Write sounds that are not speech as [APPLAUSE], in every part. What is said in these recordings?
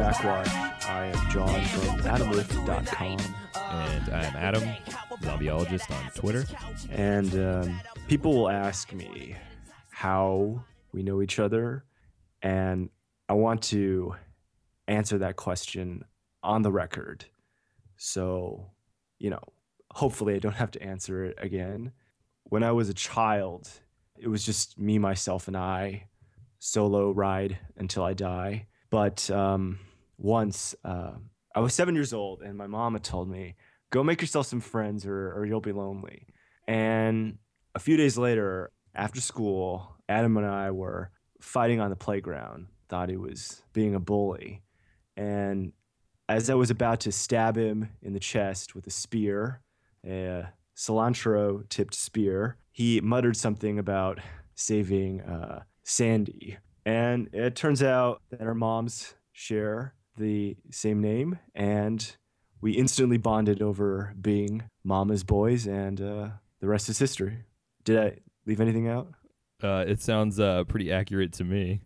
Backwash. I am John from AdamRiff.com. And I'm Adam, zombieologist on Twitter. And um, people will ask me how we know each other. And I want to answer that question on the record. So, you know, hopefully I don't have to answer it again. When I was a child, it was just me, myself, and I solo ride until I die. But um, once uh, I was seven years old, and my mama told me, "Go make yourself some friends, or, or you'll be lonely." And a few days later, after school, Adam and I were fighting on the playground. Thought he was being a bully, and as I was about to stab him in the chest with a spear, a cilantro tipped spear, he muttered something about saving uh, Sandy. And it turns out that our moms share the same name, and we instantly bonded over being mama's boys, and uh, the rest is history. Did I leave anything out? Uh, it sounds uh, pretty accurate to me.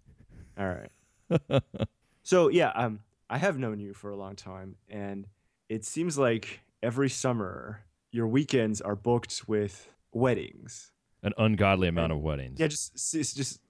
All right. [LAUGHS] So yeah, um, I have known you for a long time, and it seems like every summer your weekends are booked with weddings. An ungodly amount of weddings. Yeah, just it's just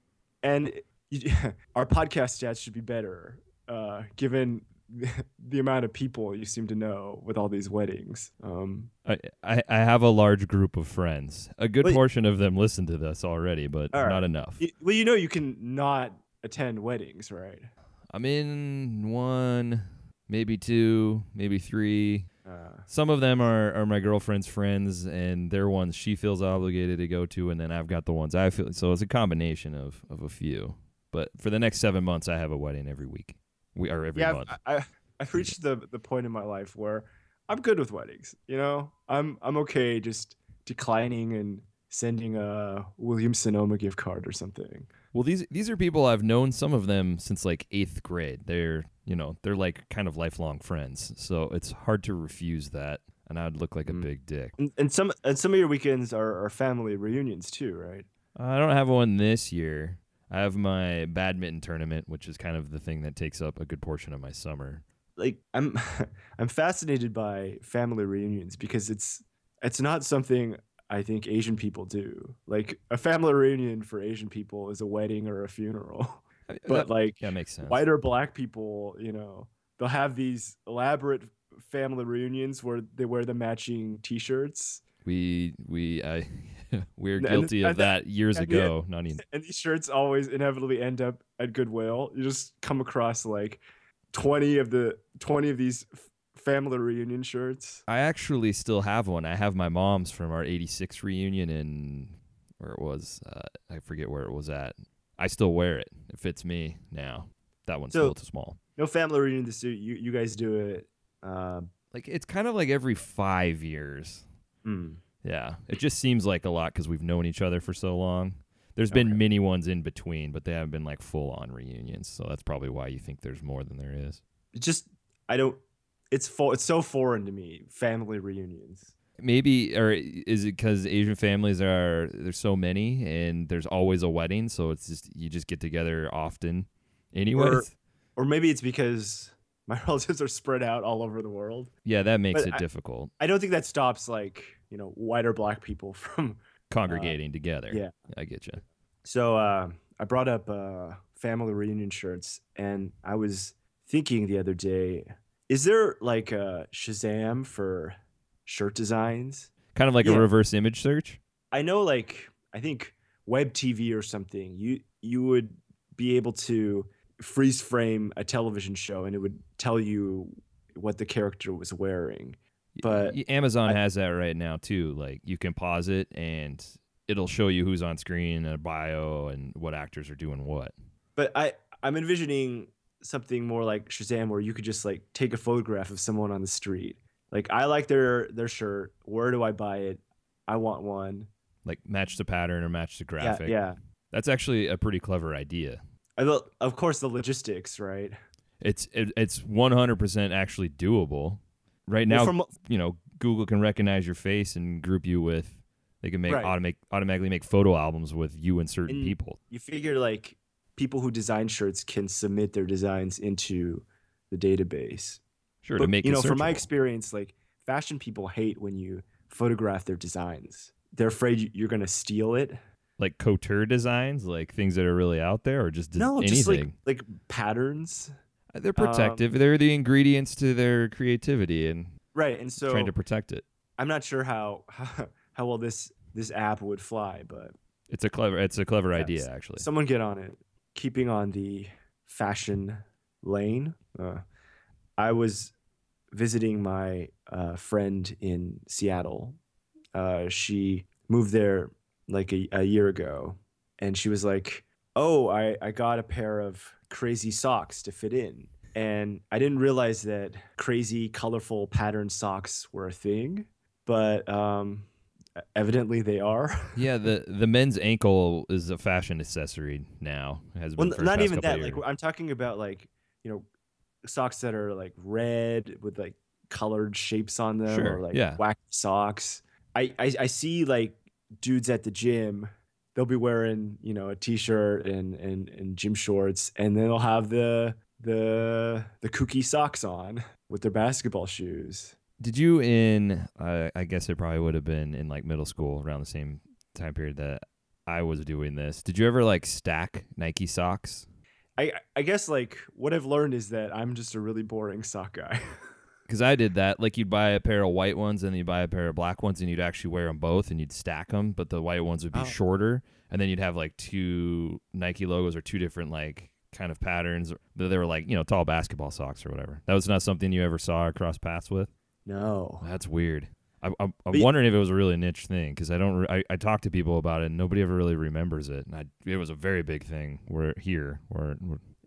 and you, [LAUGHS] our podcast stats should be better, uh, given [LAUGHS] the amount of people you seem to know with all these weddings. Um, I, I, I have a large group of friends. A good Wait. portion of them listen to this already, but right. not enough. y- well, you know you can not attend weddings, right? I'm in one, maybe two, maybe three. Uh, Some of them are, are my girlfriend's friends, and they're ones she feels obligated to go to, and then I've got the ones I feel. So it's a combination of, of a few. But for the next seven months, I have a wedding every week, we are every yeah, month. I've, I, I've reached the the point in my life where I'm good with weddings. You know, I'm I'm okay just declining and sending a William Sonoma gift card or something. Well, these these are people I've known some of them since like eighth grade. They're you know they're like kind of lifelong friends, so it's hard to refuse that. And I'd look like a Mm. big dick. And, and some and some of your weekends are, are family reunions too, right? I don't have one this year. I have my badminton tournament, which is kind of the thing that takes up a good portion of my summer. Like I'm [LAUGHS] I'm fascinated by family reunions because it's it's not something I think Asian people do. Like a family reunion for Asian people is a wedding or a funeral. [LAUGHS] But that, like yeah, makes sense. white or black people, you know, they'll have these elaborate family reunions where they wear the matching T-shirts, We we I [LAUGHS] [LAUGHS] we're And- guilty of and that- that years and the- ago. Not even and these shirts always inevitably end up at Goodwill. You just come across like twenty of the twenty of these family reunion shirts. I actually still have one. I have my mom's from our 86 reunion in where it was. Uh, I forget where it was at. I still wear it. It fits me now. That one's So- still too small. No family reunion this year. You you guys do it. Um, Like it's kind of like every five years. mm. Yeah, it just seems like a lot because we've known each other for so long. There's been Okay. many ones in between, but they haven't been like full on reunions. So that's probably why you think there's more than there is. It just I don't. It's fo- It's so foreign to me. Family reunions. Maybe, or is it because Asian families are there's so many and there's always a wedding, so it's just you just get together often, anyways. [LAUGHS] Or maybe it's because my [LAUGHS] relatives are spread out all over the world. yeah, that makes But it I- difficult I don't think that stops like you know white or black people [LAUGHS] from. congregating together. yeah. I get you. So uh, I brought up uh, family reunion shirts, and I was thinking the other day, is there like a Shazam for shirt designs? Kind of like Yeah. a reverse image search. I know, like I think web TV or something. You you would be able to freeze frame a television show, and it would tell you what the character was wearing. But Amazon I- has that right now too. Like you can pause it and it'll show you who's on screen, and a bio, and what actors are doing what. But I I'm envisioning something more like Shazam, where you could just like take a photograph of someone on the street. Like I like their their shirt. Where do I buy it? I want one. like match the pattern or match the graphic. yeah. That's actually a pretty clever idea. I Of course, the logistics, right? It's it, it's 100% actually doable. Right now, Well, from you know, Google can recognize your face and group you with. They can make Right. automatic automatically make photo albums with you and certain And- people. you figure like people who design shirts can submit their designs into the database. Sure, But, to make you know, from my experience, like fashion people hate when you photograph their designs. They're afraid you- you're gonna steal it. like couture designs, like things that are really out there, or just no, anything. just like like patterns, They're protective. They're the ingredients to their creativity and right? And so trying to protect it. I'm not sure how how, [LAUGHS] how well this this app would fly, but It's a clever. It's a clever idea, actually. someone get on it. Keeping on the fashion lane, uh, I was visiting my uh, friend in Seattle. Uh, she moved there like a, a year ago, and she was like, "Oh, I, I got a pair of crazy socks to fit in." And I didn't realize that crazy, colorful pattern socks were a thing, but um, evidently they are. [LAUGHS] yeah, the the men's ankle is a fashion accessory now. It Has well, been for n- the not even that. Like. I'm talking about like you know socks that are like red with like colored shapes on them, Sure, or like yeah. wacky socks. I, I I see like dudes at the gym. They'll be wearing you know a t-shirt and and and gym shorts, and then they'll have the the the kooky socks on with their basketball shoes. Did you in? Uh, I guess it probably would have been in like middle school around the same time period that I was doing this. Did you ever like stack Nike socks? I I guess like what I've learned is that I'm just a really boring sock guy. [LAUGHS] Because I did that. Like you'd buy a pair of white ones and then you'd buy a pair of black ones and you'd actually wear them both and you'd stack them, but the white ones would be Oh. shorter and then you'd have like two Nike logos or two different like kind of patterns. They they were like you know tall basketball socks or whatever. That was not something you ever saw or cross paths with. no. That's weird. I, I'm, I'm wondering if it was a really niche thing because I don't. Re- I, I talk to people about it and nobody ever really remembers it. And I, it was a very big thing. Where here, where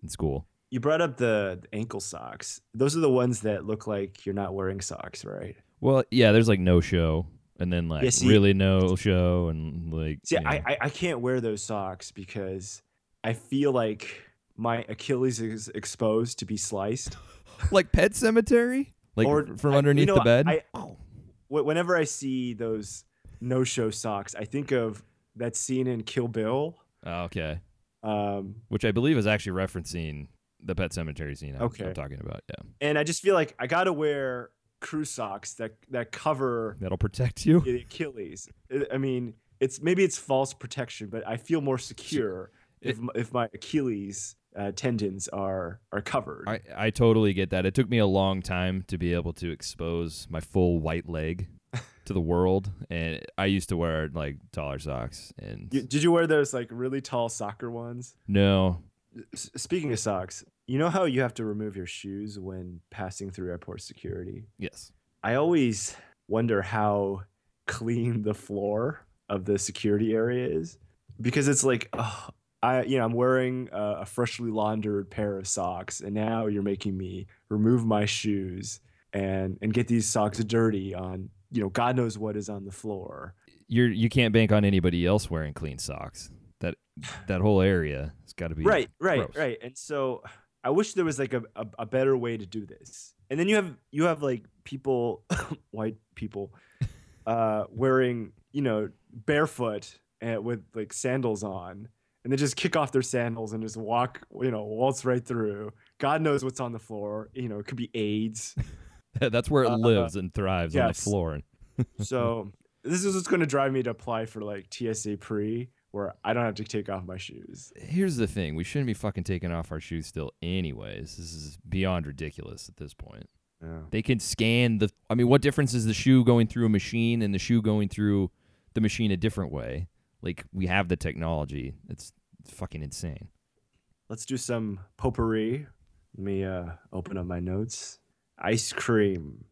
in school. You brought up the, the ankle socks. Those are the ones that look like you're not wearing socks, right? Well, yeah, there's like no show, and then like Yeah, see- really no show, and like See, you know. I, I I can't wear those socks because I feel like my Achilles is exposed to be sliced. [LAUGHS] like Pet Sematary, like Or from I- you underneath know, the bed. I, wh- whenever I see those no-show socks, I think of that scene in Kill Bill. oh, okay, Um, which I believe is actually referencing the Pet Sematary scene. I'm, Okay. I'm talking about. Yeah, and I just feel like I gotta wear crew socks that that cover that'll protect you. the Achilles. I- mean, it's maybe it's false protection, but I feel more secure if if my Achilles uh, tendons are are covered. I, I totally get that. It took me a long time to be able to expose my full white leg [LAUGHS] to the world, and I used to wear like taller socks. And You- did you wear those like really tall soccer ones? no, speaking of socks, you know how you have to remove your shoes when passing through airport security? yes, I always wonder how clean the floor of the security area is because it's like, oh, I, you know, I'm wearing a, a freshly laundered pair of socks, and now you're making me remove my shoes and and get these socks dirty on, you know, God knows what is on the floor. you're you can't bank on anybody else wearing clean socks. That that whole area got to be Right, right, gross. right. And so I wish there was like a, a, a better way to do this. And then you have you have like people, [LAUGHS] white people, [LAUGHS] uh, wearing you know barefoot and with like sandals on, and they just kick off their sandals and just walk, you know, waltz right through. God knows what's on the floor. You know, it could be AIDS. [LAUGHS] That's where it Uh, lives and thrives on the floor. So this is what's going to drive me to apply for like TSA pre, where I don't have to take off my shoes. Here's the thing: we shouldn't be fucking taking off our shoes still, anyways. This is beyond ridiculous at this point. Yeah. They can scan the. I mean, what difference is the shoe going through a machine and the shoe going through the machine a different way? Like we have the technology. It's, fucking insane. Let's do some potpourri. Let me uh, open up my notes. Ice cream.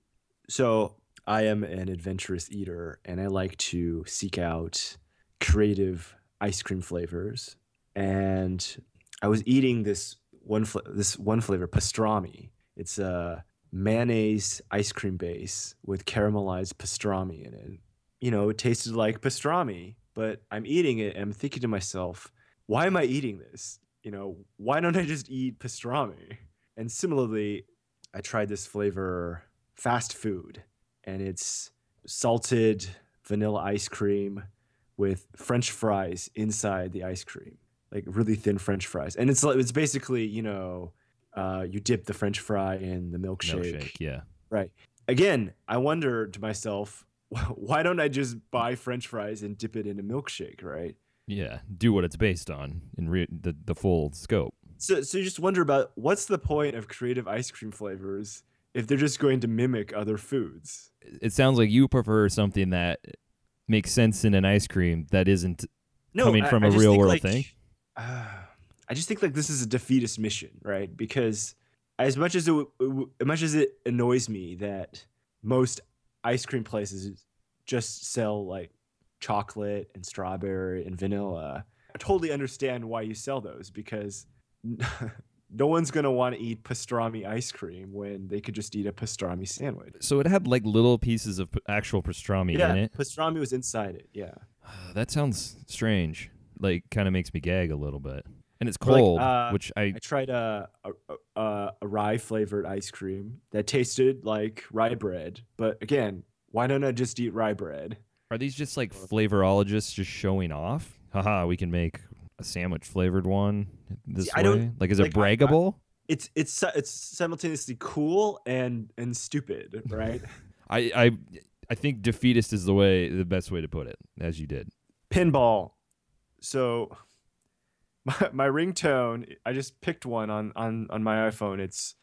So I am an adventurous eater, and I like to seek out creative ice cream flavors. And I was eating this one fla- this one flavor, pastrami. It's a mayonnaise ice cream base with caramelized pastrami in it. You know, it tasted like pastrami. but I'm eating it and I'm thinking to myself, why am I eating this? You know, why don't I just eat pastrami? And similarly, I tried this flavor fast food and it's salted vanilla ice cream with french fries inside the ice cream like really thin french fries. And it's like it's basically you know uh, you dip the french fry in the milkshake, Milkshake, yeah. right. Again i wonder to myself [LAUGHS] why don't i just buy french fries and dip it in a milkshake right? Yeah, do what it's based on in re- the the full scope. so, so you just wonder about what's the point of creative ice cream flavors if they're just going to mimic other foods? It sounds like you prefer something that makes sense in an ice cream that isn't coming from I a just real world like, thing. uh, I just think like this is a defeatist mission, right? Because as much as it, as much as it annoys me that most ice cream places just sell like chocolate and strawberry and vanilla, I totally understand why you sell those because [LAUGHS] no one's gonna want to eat pastrami ice cream when they could just eat a pastrami sandwich. So it had like little pieces of p- actual pastrami yeah, in it. pastrami was inside it. Yeah. [SIGHS] That sounds strange. Like kind of makes me gag a little bit. And it's Or like, cold, uh, which I I tried a a, a a rye flavored ice cream that tasted like rye bread, but again, why don't I just eat rye bread? are these just like flavorologists just showing off? Haha, we can make a sandwich flavored one this See, way. Like, is it like, I- I- braggable? It's it's it's simultaneously cool and and stupid, right? [LAUGHS] I, I I think defeatist is the way the best way to put it, as you did. Pinball. So [LAUGHS] my my ringtone, I just picked one on on on my iPhone. It's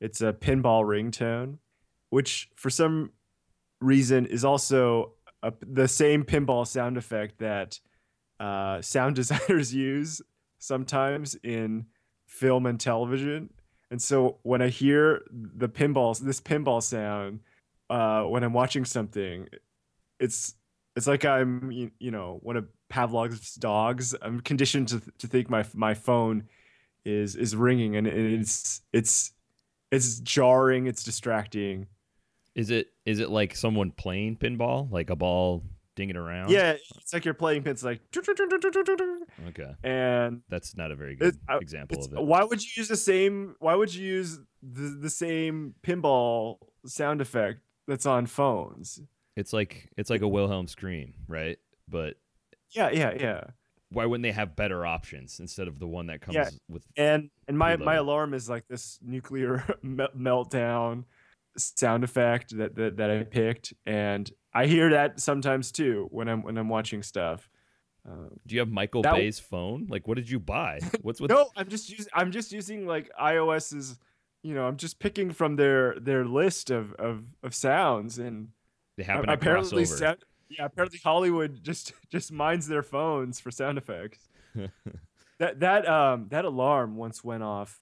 it's a pinball ringtone, which for some reason is also a, the same pinball sound effect that uh, sound [LAUGHS] designers use sometimes in film and television. And so when I hear the pinballs, this pinball sound, uh, when I'm watching something, it's it's like I'm you, you know one of Pavlov's dogs. I'm conditioned to to think my my phone is is ringing and it's it's it's jarring. It's distracting. Is it is it like someone playing pinball, like a ball dinging around? Yeah, it's like you're playing pins like, Okay, and that's not a very good It- example of it. why would you use the same? Why would you use the the same pinball sound effect that's on phones? It's like it's like a Wilhelm scream, right? But Yeah, yeah, yeah. why wouldn't they have better options instead of the one that comes Yeah. with? And and my my alarm is like this nuclear [LAUGHS] meltdown sound effect that, that that I picked, and I hear that sometimes too when I'm when I'm watching stuff. Um, Do you have Michael That- Bay's phone? Like, what did you buy? [LAUGHS] What's with? no, I'm just using I'm just using like iOS's. You know, I'm just picking from their their list of of, of sounds, and They happen to cross apparently, over. sound, yeah, apparently Hollywood just [LAUGHS] just mines their phones for sound effects. [LAUGHS] that that um that alarm once went off.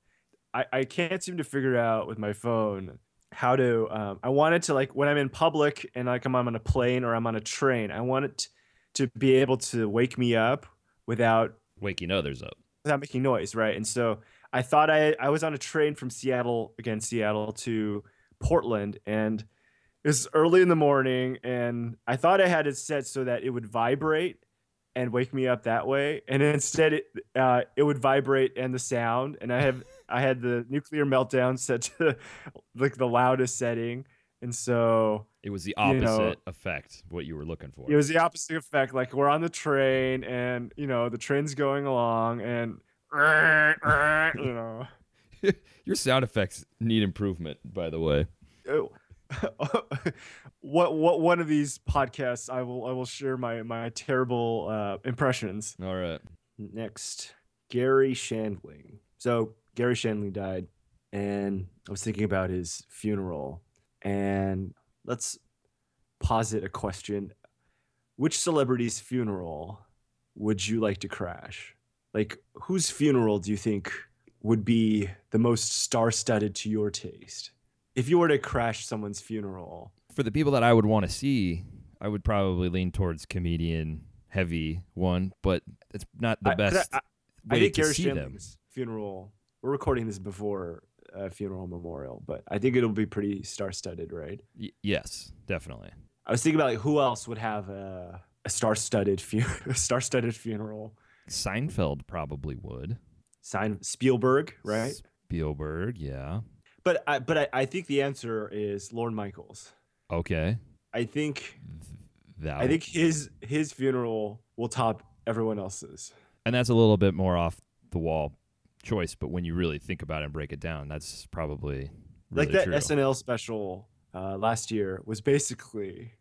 I I can't seem to figure out with my phone how to. Um, I wanted to like when I'm in public and like I'm on a plane or I'm on a train. I want it to be able to wake me up without Waking others up. without making noise, right? And so I thought I I was on a train from Seattle again, Seattle to Portland, and it was early in the morning, and I thought I had it set so that it would vibrate and wake me up that way, and instead it uh, it would vibrate and the sound, and I have I had the nuclear meltdown set to like the loudest setting, and so It was the You opposite know- effect. What you were looking for. it was the opposite effect. Like we're on the train, and you know the train's going along, and you know. [LAUGHS] Your sound effects need improvement, by the way. Oh, [LAUGHS] what what one of these podcasts I will I will share my my terrible uh, impressions. All right. Next, Garry Shandling. So Garry Shandling died, and I was thinking about his funeral, and let's posit a question: Which celebrity's funeral would you like to crash? Like, whose funeral do you think would be the most star-studded to your taste? If you were to crash someone's funeral, For the people that I would want to see, I would probably lean towards comedian heavy one, but it's not the I- best I, I way think to Garry see them. Funeral. We're recording this before uh, funeral memorial, but I think it'll be pretty star-studded, right? Y- yes, definitely. I was thinking about like who else would have a a star-studded fu- [LAUGHS] a star-studded funeral. Seinfeld probably would. Sign Spielberg, right? Spielberg, yeah. But I, but I, I think the answer is Lorne Michaels. Okay. I think That I think his his funeral will top everyone else's. and that's a little bit more off the wall choice, but when you really think about it and break it down, that's probably really like that true. SNL special uh, last year was basically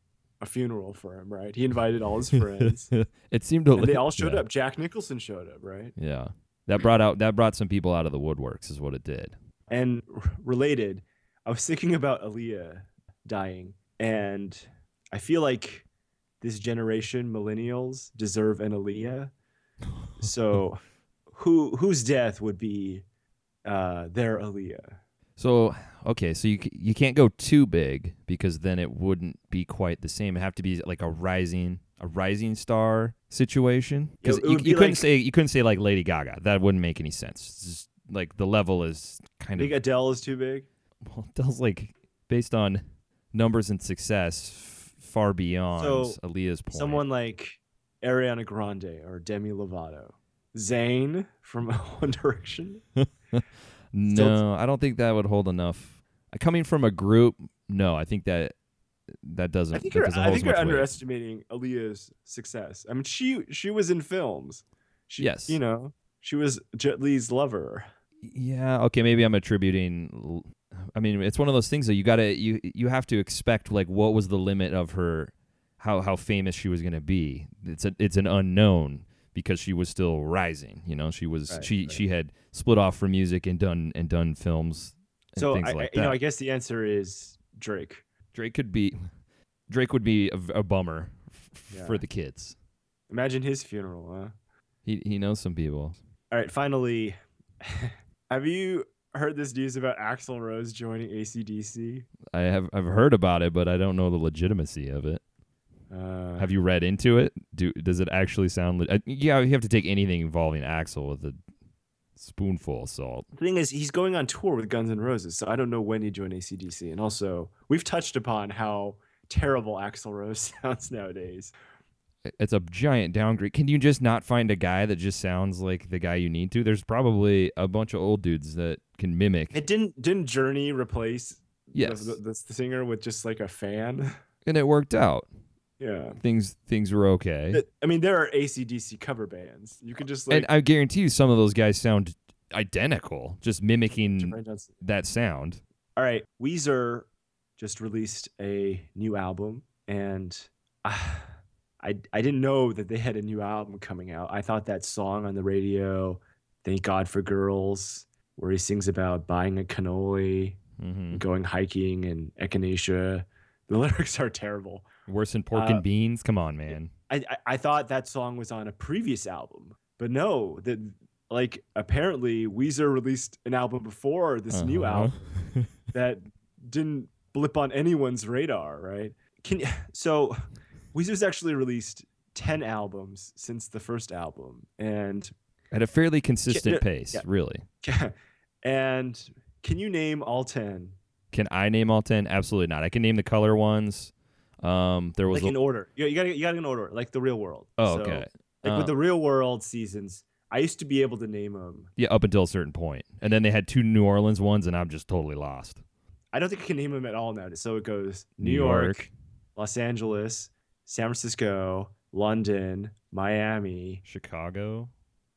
a funeral for him, right? He invited all his [LAUGHS] friends. it seemed to and they all showed yeah. up. Jack Nicholson showed up, right? Yeah. That brought out that brought some people out of the woodworks is what it did. And r- related, I was thinking about Aaliyah dying, and I feel like this generation, millennials, deserve an Aaliyah. So, [LAUGHS] who whose death would be uh, their Aaliyah? So okay, so you you can't go too big because then it wouldn't be quite the same. It'd have to be like a rising a rising star situation. Because It- it you, be couldn't like- say you couldn't say like Lady Gaga. That wouldn't make any sense. Just, like the level is I kind think of Adele is too big. well, Adele's like based on numbers and success f- far beyond So, Aaliyah's point. Someone like Ariana Grande or Demi Lovato, Zayn from [LAUGHS] One Direction. [LAUGHS] No, I don't think that would hold enough. Uh, Coming from a group, no, I think that that doesn't. I think you're, I think you're weight. underestimating Aaliyah's success. I mean, she she was in films. She, Yes. you know, she was Jet Li's lover. Yeah, okay, maybe I'm attributing. I mean, it's one of those things that you gotta you you have to expect like what was the limit of her, how how famous she was gonna be. It's a it's an unknown because she was still rising. You know, she was Right, she right. she had split off from music and done and done films. And So things I, like I- that. you know, I guess the answer is Drake. Drake could be, Drake would be a bummer f- Yeah. for the kids. Imagine his funeral, huh? He he knows some people. All right, finally, [LAUGHS] have you heard this news about Axl Rose joining ACDC? I have I've heard about it, but I don't know the legitimacy of it. Uh, Have you read into it? Do does it actually sound? Le- uh, yeah, you have to take anything involving Axl with a spoonful of salt. the thing is, he's going on tour with Guns N' Roses, so I don't know when he joined ACDC. And also, we've touched upon how terrible Axl Rose [LAUGHS] sounds nowadays. It's a giant downgrade. Can you just not find a guy that just sounds like the guy you need to? There's probably a bunch of old dudes that can mimic. It didn't didn't Journey replace the- Yes, the, the, the singer with just like a fan? [LAUGHS] and it worked out. Yeah. Things things were okay. I mean, there are ACDC cover bands. You could just like and I guarantee you, some of those guys sound identical, just mimicking that sound. All right, Weezer just released a new album, and uh, I I didn't know that they had a new album coming out. I thought that song on the radio, "Thank God for Girls," where he sings about buying a cannoli, hmm going hiking, and echinacea. The [LAUGHS] lyrics are terrible. Worse than pork Uh, and beans. Come on, man. I, I I thought that song was on a previous album, but no, that like apparently Weezer released an album before this new Uh-huh. album [LAUGHS] that didn't blip on anyone's radar, right? Can so Weezer's actually released 10 albums since the first album and At a fairly consistent yeah, pace, yeah. really. and can you name all 10 Can I name all ten? Absolutely not. I can name the color ones. Um, there was like a- in order? You, you got to you got to in order, like the real world. oh, So, okay. Like Uh, with the real world seasons, I used to be able to name them. yeah, up until a certain point, and then they had two New Orleans ones, and I'm just totally lost. I don't think I can name them at all now. So it goes New, New York, York. Los Angeles, San Francisco, London, Miami, Chicago.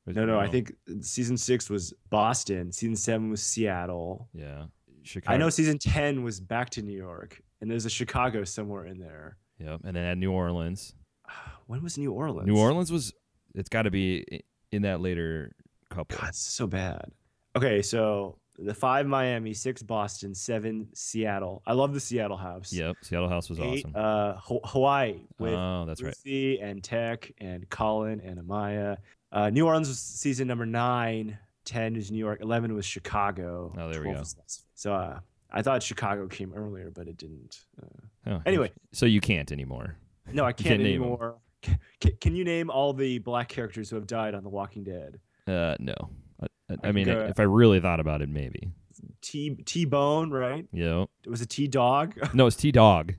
No, no, I think season six was Boston. Season seven was Seattle. Yeah, Chicago. I know season ten was back to New York, and there's a Chicago somewhere in there. Yep, and then at New Orleans. [SIGHS] When was New Orleans? New Orleans was. It's got to be in that later couple. God, it's so bad. Okay, so the five Miami, six Boston, seven Seattle. I love the Seattle house. Yep, Seattle House was Eight, awesome. uh, Hawaii with oh, that's right. Lucy and Teck and Colin and Amaya. Uh, New Orleans was season number nine. Ten was New York. Eleven was Chicago. Oh, there we go. So uh, I thought Chicago came earlier, but it didn't. Uh, Oh, anyway. so you can't anymore. no, I can't, can't anymore. Can, can you name all the black characters who have died on The Walking Dead? Uh, no. I, I, I mean, go- if I really thought about it, maybe. T T Bone, right? It was a T Dog. No, it's [LAUGHS] T Dog.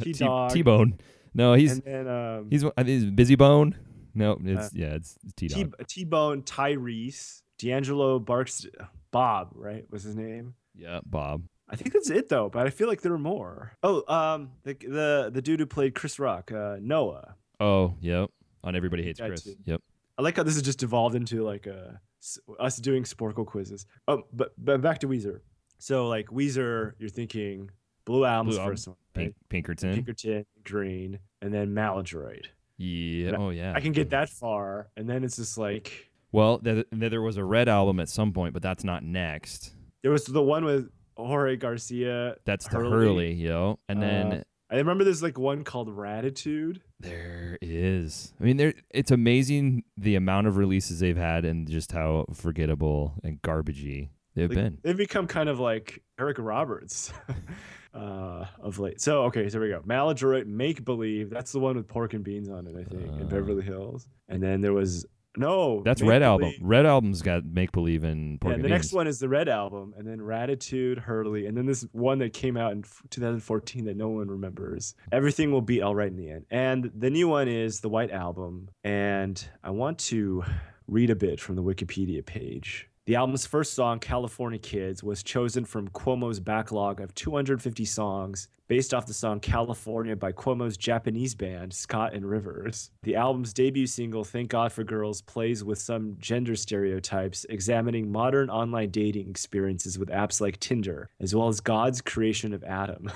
T-Dog. T Bone. No, he's and then um, he's I he's Bizzy Bone. No, it's yeah, it's T T Dog. T Bone, Tyreese, D'Angelo Barks, Bob, right? Was his name? Yeah, Bob. I think that's it though, but I feel like there are more. Oh, um, the the the dude who played Chris Rock, uh, Noah. Oh, yep. On Everybody Hates Chris. too. Yep. I like how this has just evolved into like a s- us doing Sporcle quizzes. Oh, but but back to Weezer. So like Weezer, you're thinking Blue Album's Blue Album, first one, right? Pink, Pinkerton. Pinkerton, Green, and then Maladroit. Yeah. Yeah, Oh yeah. I can get that far, and then it's just like Well, th- th- there was a Red album at some point, but that's not next. there was the one with Jorge Garcia. That's the Hurley. Hurley, yo. And then Uh, I remember there's like one called Raditude. there is. I mean, there. It's amazing the amount of releases they've had and just how forgettable and garbagey they've Like, been. They've become kind of like Eric Roberts [LAUGHS] uh, of late. So okay, so here we go. Maladroit, Make Believe. That's the one with pork and beans on it, I think, in Uh. Beverly Hills. And then there was no. That's Red album. Red album's got Make Believe and Yeah, Pork and and the next one is the Red album, and then Raditude, Hurley, and then this one that came out in 2014 that no one remembers. Everything will be all right in the end. And the new one is the White album, and I want to read a bit from the Wikipedia page. The album's first song, California Kids, was chosen from Cuomo's backlog of 250 songs based off the song California by Cuomo's Japanese band, Scott and Rivers. The album's debut single, Thank God for Girls, plays with some gender stereotypes, examining modern online dating experiences with apps like Tinder, as well as God's creation of Adam.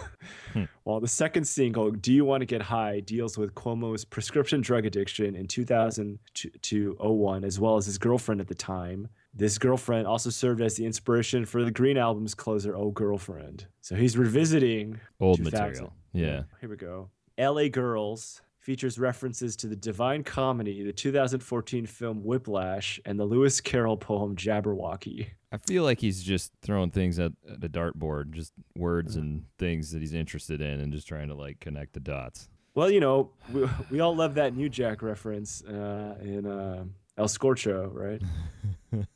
Hmm. [LAUGHS] While the second single, Do You Want to Get High, deals with Cuomo's prescription drug addiction in 2000 to, to 01, as well as his girlfriend at the time. This girlfriend also served as the inspiration for the Green Album's closer, Oh Girlfriend. So he's revisiting Old 2000. material. Yeah. Here we go. LA Girls features references to the Divine Comedy, the 2014 film Whiplash, and the Lewis Carroll poem Jabberwocky. I feel like he's just throwing things at, at a dartboard, just words and things that he's interested in, and just trying to like connect the dots. Well, you know, we, we all love that New Jack reference uh, in uh, El Scorcho, right? [LAUGHS]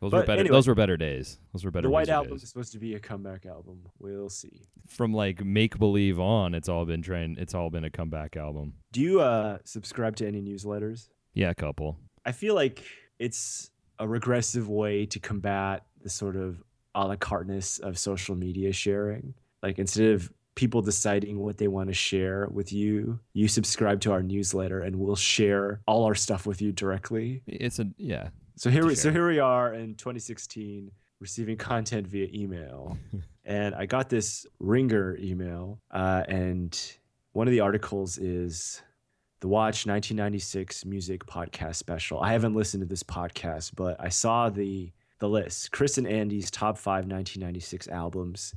Those But were better. anyway, those were better days. Those were better. the White Album days. is supposed to be a comeback album. We'll see. From like make believe on, it's all been trying. It's all been a comeback album. Do you uh, subscribe to any newsletters? Yeah, a couple. I feel like it's a regressive way to combat the sort of a la carteness of social media sharing. Like instead of people deciding what they want to share with you, you subscribe to our newsletter and we'll share all our stuff with you directly. It's a yeah. So here we so here we are in 2016 receiving content via email. [LAUGHS] and I got this ringer email uh, and one of the articles is the Watch 1996 Music Podcast Special. I haven't listened to this podcast, but I saw the the list. Chris and Andy's top five 1996 albums.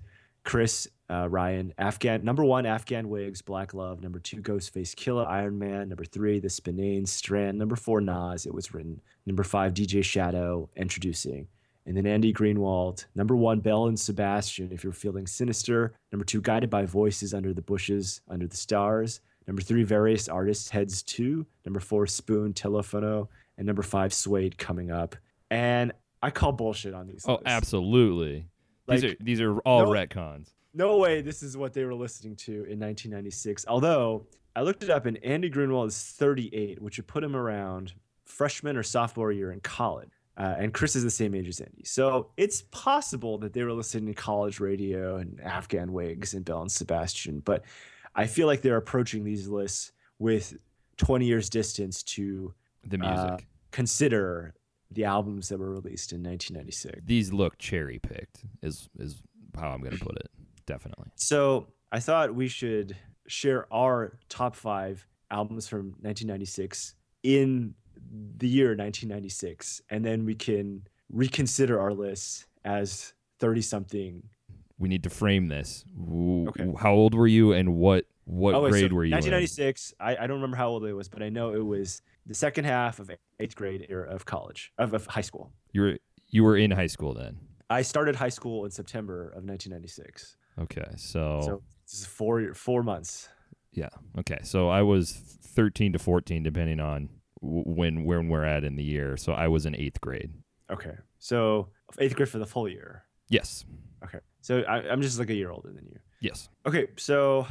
Chris, uh, Ryan, Afghan number one, Afghan Whigs, Black Love. Number two, Ghostface Killah, Iron Man. Number three, The Spinanes, Strand. Number four, Nas. It was written. Number five, DJ Shadow, Introducing. And then Andy Greenwald. Number one, Belle and Sebastian, if you're feeling sinister. Number two, Guided by Voices, Under the Bushes, Under the Stars. Number three, Various Artists, Heads 2. Number four, Spoon, Telephono. And number five, Suede, Coming Up. And I call bullshit on these. Oh, lists. absolutely. Like, these are these are all no- retcons. no way this is what they were listening to in 1996. Although I looked it up and Andy Greenwald is 38, which would put him around freshman or sophomore year in college. Uh, and Chris is the same age as Andy. So it's possible that they were listening to college radio and Afghan Whigs and Belle and Sebastian. But I feel like they're approaching these lists with 20 years distance to The uh, music. consider the albums that were released in 1996. these look cherry picked. Is is how I'm gonna put it. Definitely. So I thought we should share our top five albums from 1996 in the year 1996, and then we can reconsider our lists as 30 something. We need to frame this. Okay. How old were you, and what what Oh, wait, grade so were you? in? 1996. I, I don't remember how old it was, but I know it was the second half of eighth grade era of college, of, of high school. You were you were in high school then. I started high school in September of 1996. Okay, so, So this is four four months. yeah, okay, so I was 13 to 14, depending on w- when when we're at in the year. So I was in eighth grade. Okay, so eighth grade for the full year. Yes, Okay, so I, I'm just like a year older than you. yes. Okay, so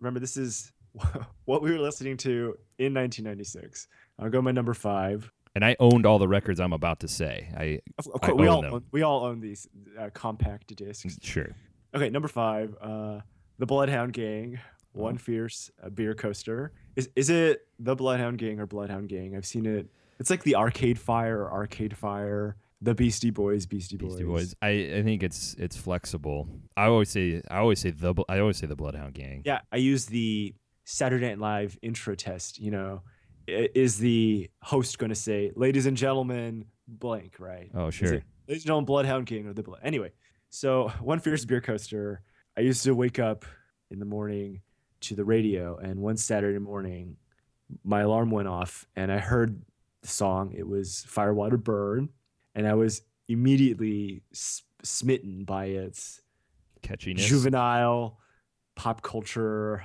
remember this is [LAUGHS] what we were listening to in 1996. I'll go my number five. And I owned all the records I'm about to say. I Of, of I course, we all them. own, we all own these uh, compact discs. sure. Okay, number five, uh, the Bloodhound Gang, One Oh. Fierce Beer Coaster. Is is it the Bloodhound Gang or Bloodhound Gang? I've seen it. It's like the Arcade Fire or Arcade Fire. The Beastie Boys, Beastie Boys. Beastie Boys. I, I think it's it's flexible. I always say I always say the I always say the Bloodhound Gang. Yeah, I use the Saturday Night Live intro test. You know, is the host going to say, "Ladies and gentlemen, blank"? Right? Oh sure. it, Ladies and gentlemen, Bloodhound Gang or the Blood. Anyway, so one fierce beer coaster. I used to wake up in the morning to the radio, and one Saturday morning, my alarm went off, and I heard the song. It was Firewater Burn, and I was immediately s- smitten by its Catchiness. juvenile pop culture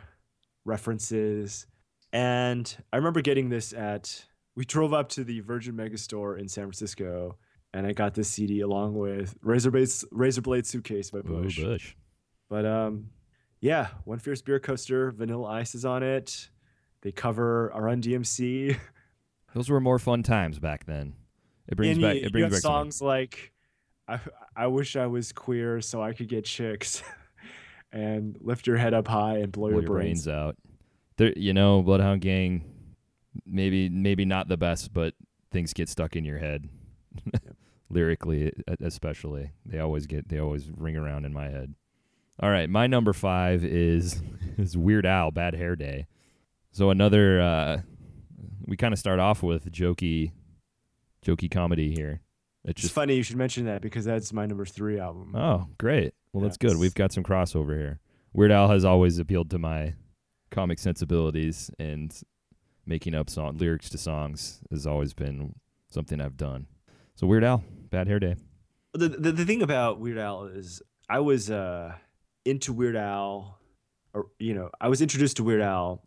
references. And I remember getting this at, we drove up to the Virgin Megastore in San Francisco, and I got this CD along with Razor Blade, Razor Blade Suitcase by Ooh, Bush. Bush. But um, yeah, One Fierce Beer Coaster, Vanilla Ice is on it. They cover our Run DMC. [LAUGHS] Those were more fun times back then. It brings and back you, it brings have back songs like I, I wish I was queer so I could get chicks [LAUGHS] and lift your head up high and blow, blow your, brains. out. There, you know, Bloodhound Gang, maybe maybe not the best, but things get stuck in your head, [LAUGHS] lyrically especially. They always get they always ring around in my head. All right, my number five is [LAUGHS] is Weird Al, Bad Hair Day. So another, uh, we kind of start off with jokey, jokey comedy here. It's It's just funny you should mention that because that's my number three album. Oh, great. Well, that's good. We've got some crossover here. Weird Al has always appealed to my comic sensibilities, and making up song lyrics to songs has always been something I've done. So Weird Al, Bad Hair Day. The, the the thing about Weird Al is I was uh into Weird Al, or you know I was introduced to Weird Al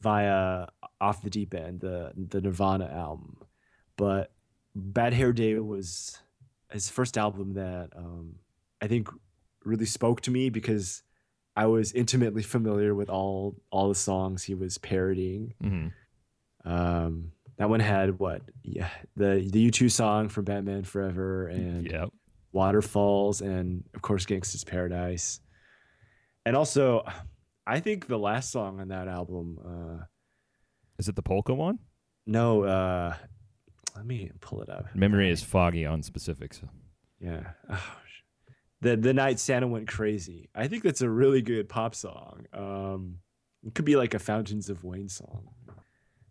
via Off the Deep End, the the Nirvana album, but Bad Hair Day was his first album that um, I think really spoke to me because I was intimately familiar with all all the songs he was parodying. Mm-hmm. Um, that one had what? Yeah, the the U2 song from Batman Forever and Yep. Waterfalls and of course Gangsta's Paradise. And also, I think the last song on that album, uh, Is it the polka one? no, uh, let me pull it up. Memory is foggy on specifics. Yeah. [LAUGHS] Oh, the the night Santa went crazy. I think that's a really good pop song. Um, it could be like a Fountains of Wayne song.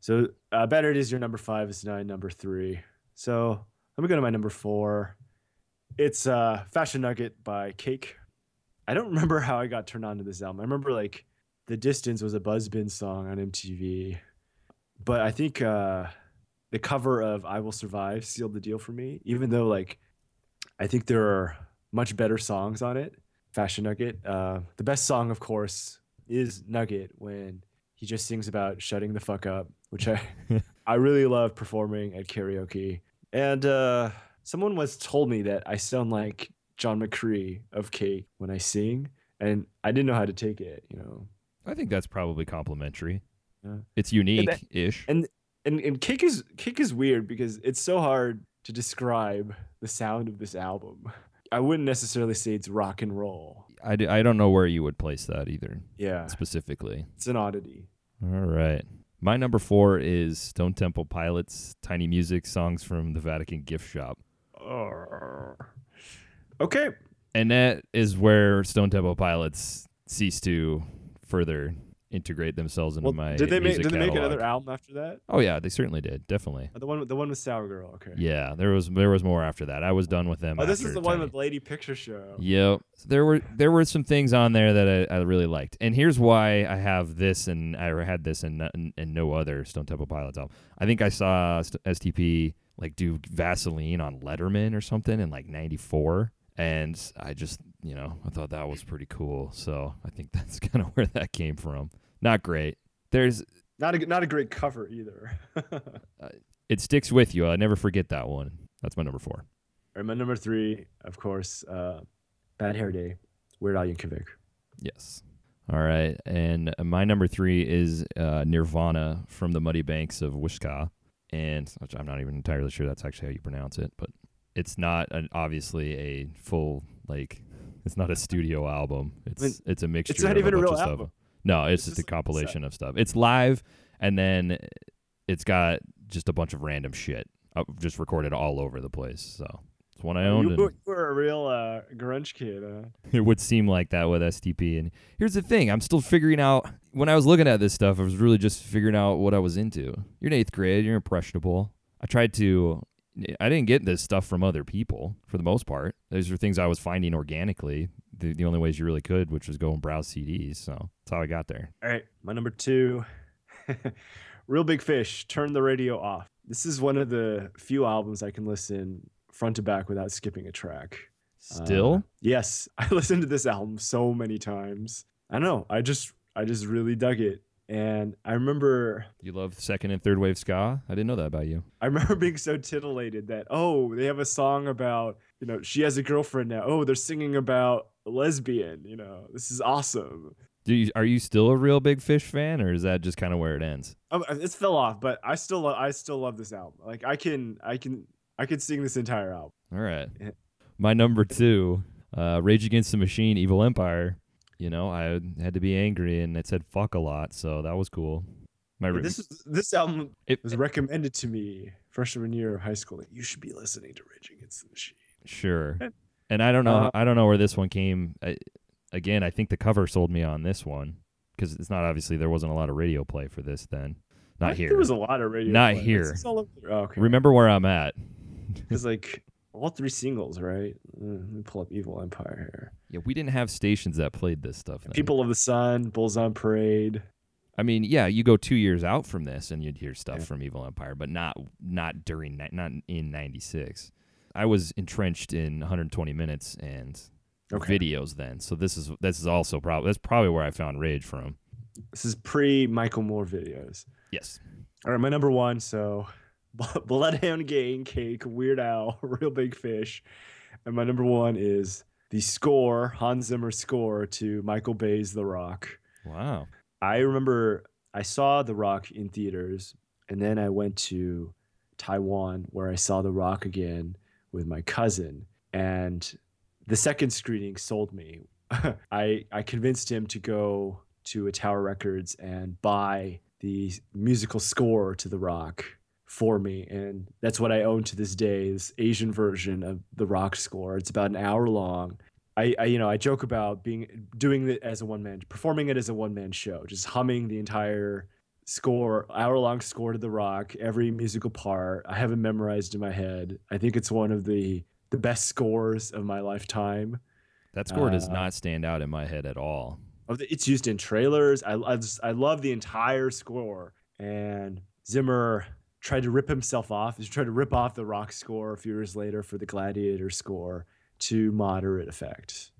So uh, better it is your number five is nine number three. So let me go to my number four. It's uh, Fashion Nugget by Cake. I don't remember how I got turned on to this album. I remember like The Distance was a Buzzbin song on MTV, but I think uh, the cover of I Will Survive sealed the deal for me. Even though like I think there are much better songs on it. Fashion Nugget. Uh, the best song, of course, is Nugget when he just sings about shutting the fuck up, which I [LAUGHS] I really love performing at karaoke. And uh, someone once told me that I sound like John McCrea of Cake when I sing, and I didn't know how to take it. You know, I think that's probably complimentary. Yeah. It's unique ish. and and and and kick is Cake is weird because it's so hard to describe the sound of this album. I wouldn't necessarily say it's rock and roll. I, d- I don't know where you would place that either, Yeah, specifically. it's an oddity. All right. My number four is Stone Temple Pilots, Tiny Music, songs from the Vatican gift shop. Okay. And that is where Stone Temple Pilots cease to further integrate themselves into Well, my did they make did they make another album after that? Oh yeah, they certainly did. Definitely. Uh, The one the one with Sour Girl. Okay. Yeah, there was there was more after that. I was done with them. Oh, this is the one with Lady Picture Show. Yep. There were there were some things on there that I, I really liked, and here's why I have this and I had this and and, and no other Stone Temple Pilots album. I think I saw St- STP like do Vaseline on Letterman or something in like '94, and I just you know I thought that was pretty cool. So I think [LAUGHS] that's kind of where that came from. Not great. There's Not a not a great cover either. [LAUGHS] it sticks with you. I never forget that one. That's my number four. Or my number three, of course, uh, Bad Hair Day, Weird Al Yankovic. Yes. All right, and my number three is uh, Nirvana from the Muddy Banks of Wishkah, and which I'm not even entirely sure that's actually how you pronounce it, but it's not an, obviously a full like it's not a studio album. It's mean, it's a mixture. It's not of even a real album. No, it's, It's just just a compilation of stuff. It's live, and then it's got just a bunch of random shit uh, just recorded all over the place. So it's one I owned. You and- were, a real uh, grunge kid. Huh? [LAUGHS] it would seem like that with STP. And here's the thing: I'm still figuring out. When I was looking at this stuff, I was really just figuring out what I was into. You're in eighth grade. You're impressionable. I tried to. I didn't get this stuff from other people for the most part. Those are things I was finding organically. The, the only ways you really could, which was go and browse CDs. So that's how I got there. All right, my number two, [LAUGHS] Real Big Fish. Turn the radio off. This is one of the few albums I can listen front to back without skipping a track. Uh, Still, yes, [LAUGHS] I listened to this album so many times. I don't know. I just, I just really dug it, and I remember, you love second and third wave ska. I didn't know that about you. I remember [LAUGHS] being so titillated that oh, they have a song about, you know, she has a girlfriend now. Oh, they're singing about lesbian. You know, this is awesome. Do you, are you still a real big fish fan, or is that just kind of where it ends? Um, it's fell off, but I still, lo- I still love this album. Like I can, I can, I could sing this entire album. All right. My number two, uh, Rage Against the Machine, Evil Empire. You know, I had to be angry, and it said "fuck" a lot, so that was cool. My re- This is this album it, was recommended to me freshman year of high school. Like, you should be listening to Rage Against the Machine. sure, and I don't know, Uh, I don't know where this one came. I, again, I think the cover sold me on this one because it's not obviously there wasn't a lot of radio play for this then. Not here. There was a lot of radio. Not play. Here. it's oh, okay. Remember where I'm at. [LAUGHS] Because like all three singles, right? Uh, Let me pull up Evil Empire here. Yeah, we didn't have stations that played this stuff. Then. People of the Sun, Bulls on Parade. I mean, yeah, you go two years out from this and you'd hear stuff Yeah. from Evil Empire, but not not during not in '96. I was entrenched in 120 minutes and Okay. videos then, so this is this is also probably that's probably where I found Rage from. This is pre Michael Moore videos. Yes, All right, my number one. So, [LAUGHS] Bloodhound Gang, Cake, Weird Al, [LAUGHS] Real Big Fish, and my number one is the score, Hans Zimmer score to Michael Bay's The Rock. wow, I remember I saw The Rock in theaters, and then I went to Taiwan where I saw The Rock again with my cousin, and the second screening sold me. [LAUGHS] I I convinced him to go to a Tower Records and buy the musical score to The Rock for me, and that's what I own to this day. This Asian version of The Rock score. It's about an hour long. I, I you know I joke about being doing it as a one man performing it as a one man show just humming the entire score hour long score to the rock every musical part I have it memorized in my head. I think it's one of the the best scores of my lifetime. That score does Uh, not stand out in my head at all. it's used in trailers. I, I just I love the entire score. And Zimmer tried to rip himself off he tried to rip off the rock score a few years later for the gladiator score to moderate effect.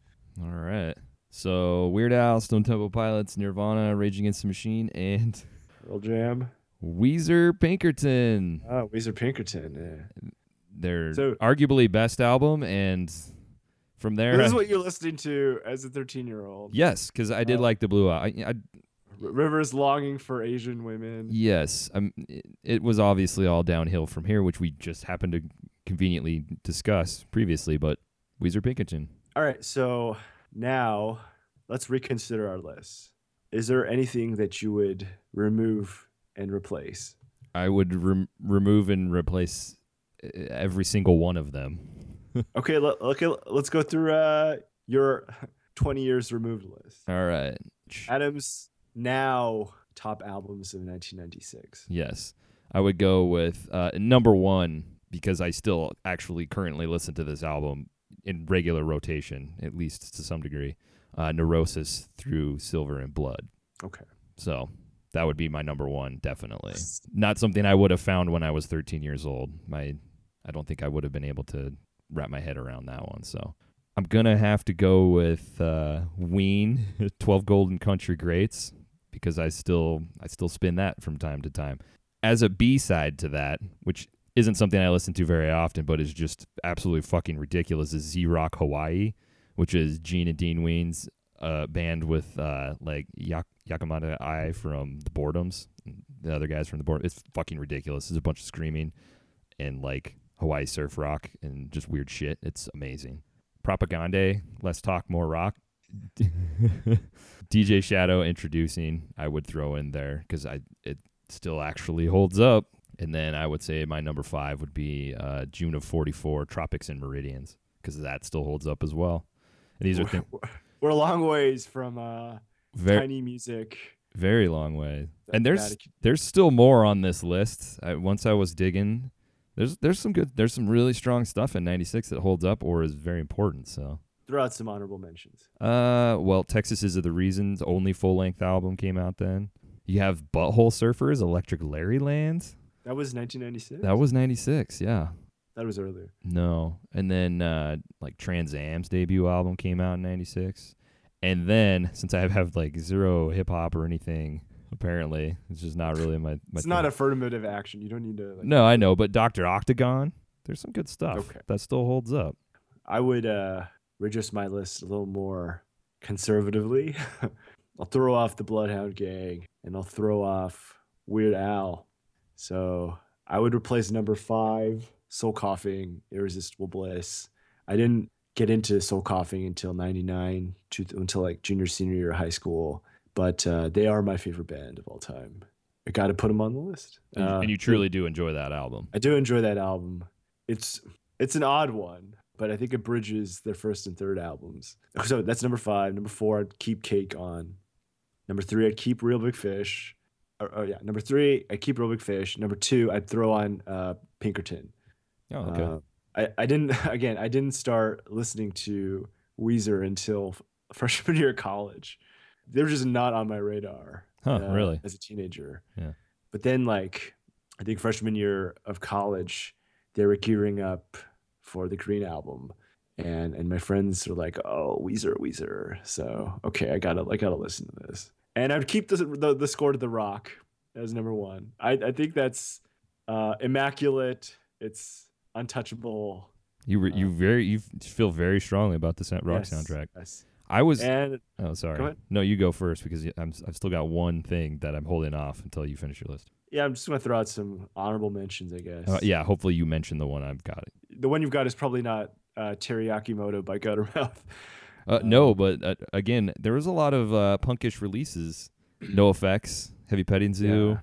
All right, so Weird Al, Stone Temple Pilots, Nirvana, Rage Against the Machine, and Earl Jam Weezer Pinkerton. oh Weezer Pinkerton yeah. Their So- arguably best album, and from there, This is what you're listening to as a 13 year old. yes, because I did like the Blue Eye. I, I, Rivers longing for Asian women. yes, um, it, it was obviously all downhill from here, which we just happened to conveniently discuss previously. But Weezer Pinkerton, All right, so now let's reconsider our list. Is there anything that you would remove and replace? I would rem- remove and replace uh, every single one of them. [LAUGHS] Okay, okay, let's go through uh, your [LAUGHS] 20 years removed list. All right. Adam's now top albums of 1996. Yes. I would go with uh, number one because I still actually currently listen to this album in regular rotation, at least to some degree. Uh, Neurosis through Silver in Blood. Okay. So that would be my number one, definitely. Not something I would have found when I was 13 years old. My, I don't think I would have been able to wrap my head around that one. So I'm gonna have to go with uh, Ween, [LAUGHS] 12 Golden Country Greats, because I still I still spin that from time to time. As a B side to that, which isn't something I listen to very often, but is just absolutely fucking ridiculous, is Z Rock Hawaii, which is Gene and Dean Ween's a band with uh, like Yak- Yakamata I from the Boredoms, the other guys from the Boredom. It's fucking ridiculous. It's a bunch of screaming and like Hawaii surf rock and just weird shit. It's amazing. Propagandhi, less talk, more rock. [LAUGHS] DJ Shadow Endtroducing, I would throw in there because I it still actually holds up. And then I would say my number five would be uh, June of '44, Tropics and Meridians, because that still holds up as well. And these are things We're, a long ways from uh, very tiny music. very long way. And there's there's still more on this list. I, once I was digging, there's there's some good there's some really strong stuff in '96 that holds up or is very important. So. throw out some honorable mentions. Uh, well, Texas is the reasons. Only full length album came out then. You have Butthole Surfers, Electriclarryland. That was 1996. That was '96. Yeah. That was earlier. No, and then uh, like Trans Am's debut album came out in '96, and then since I have, have like zero hip hop or anything, apparently it's just not really my. my It's not affirmative action. You don't need to. Like, No, I know, but Doctor Octagon, there's some good stuff Okay. that still holds up. I would uh, reduce my list a little more conservatively. [LAUGHS] I'll throw off the Bloodhound Gang and I'll throw off Weird Al. So I would replace number five, Soul Coughing, Irresistible Bliss. I didn't get into Soul Coughing until 99, to, until like junior, senior year of high school. But uh, they are my favorite band of all time. I got to put them on the list. And, Uh, and you truly do enjoy that album. I do enjoy that album. It's it's an odd one, but I think it bridges their first and third albums. So that's number five. Number four, I'd keep Cake on. Number three, I'd keep Real Big Fish. Or, oh yeah, number three, I keep Real Big Fish. Number two, I'd throw on uh, Pinkerton. Oh, okay. Uh, I, I didn't [LAUGHS] again. I didn't start listening to Weezer until f- freshman [LAUGHS] year of college. They were just not on my radar. Huh, uh, really? As a teenager. Yeah. But then, like, I think freshman year of college, they were gearing up for the Green album, and and my friends were like, "Oh, Weezer, Weezer." So okay, I gotta I gotta listen to this, and I'd keep the the, the score to the Rock as number one. I I think that's uh, immaculate. It's untouchable. You you uh, very you feel very strongly about the rock Yes, soundtrack. Yes. I was And oh sorry. ahead. No, you go first because I'm I've still got one thing that I'm holding off until you finish your list. yeah, I'm just gonna throw out some honorable mentions, I guess. Uh, yeah, hopefully you mention the one I've got. The one you've got is probably not uh, Teri Yakimoto by Guttermouth. Uh, no, but uh, again, there was a lot of uh, punkish releases. NOFX, Heavy Petting Zoo, Um,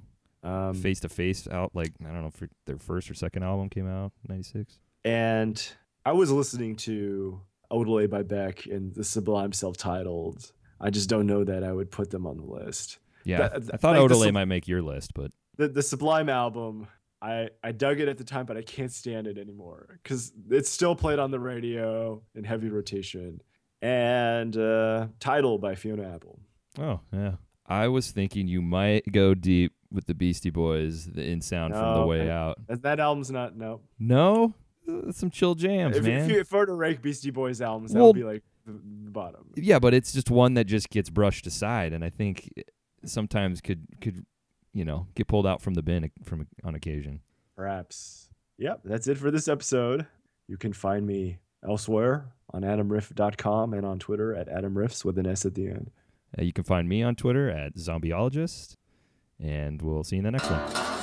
Face to Face out like I don't know if their first or second album came out '96. and I was listening to Odelay by Beck and the Sublime self-titled. I just don't know that I would put them on the list. Yeah, I th- I thought like Odelay sub- might make your list, but The the Sublime album, I I dug it at the time, but I can't stand it anymore because it's still played on the radio in heavy rotation. And uh, Tidal by Fiona Apple. oh yeah, I was thinking you might go deep with the Beastie Boys, the In Sound from the Way I- Out. That, album's not no. No, Uh, some chill jams, If, man. if, you, if were to rank Beastie Boys albums, that would be like the, the bottom. Yeah, but it's just one that just gets brushed aside, and I think sometimes could could you know get pulled out from the bin from on occasion. Perhaps. Yep, that's it for this episode. You can find me elsewhere on adamriff.com and on Twitter at adamriffs with an S at the end. Uh, you can find me on Twitter at zombieologist, and we'll see you in the next one.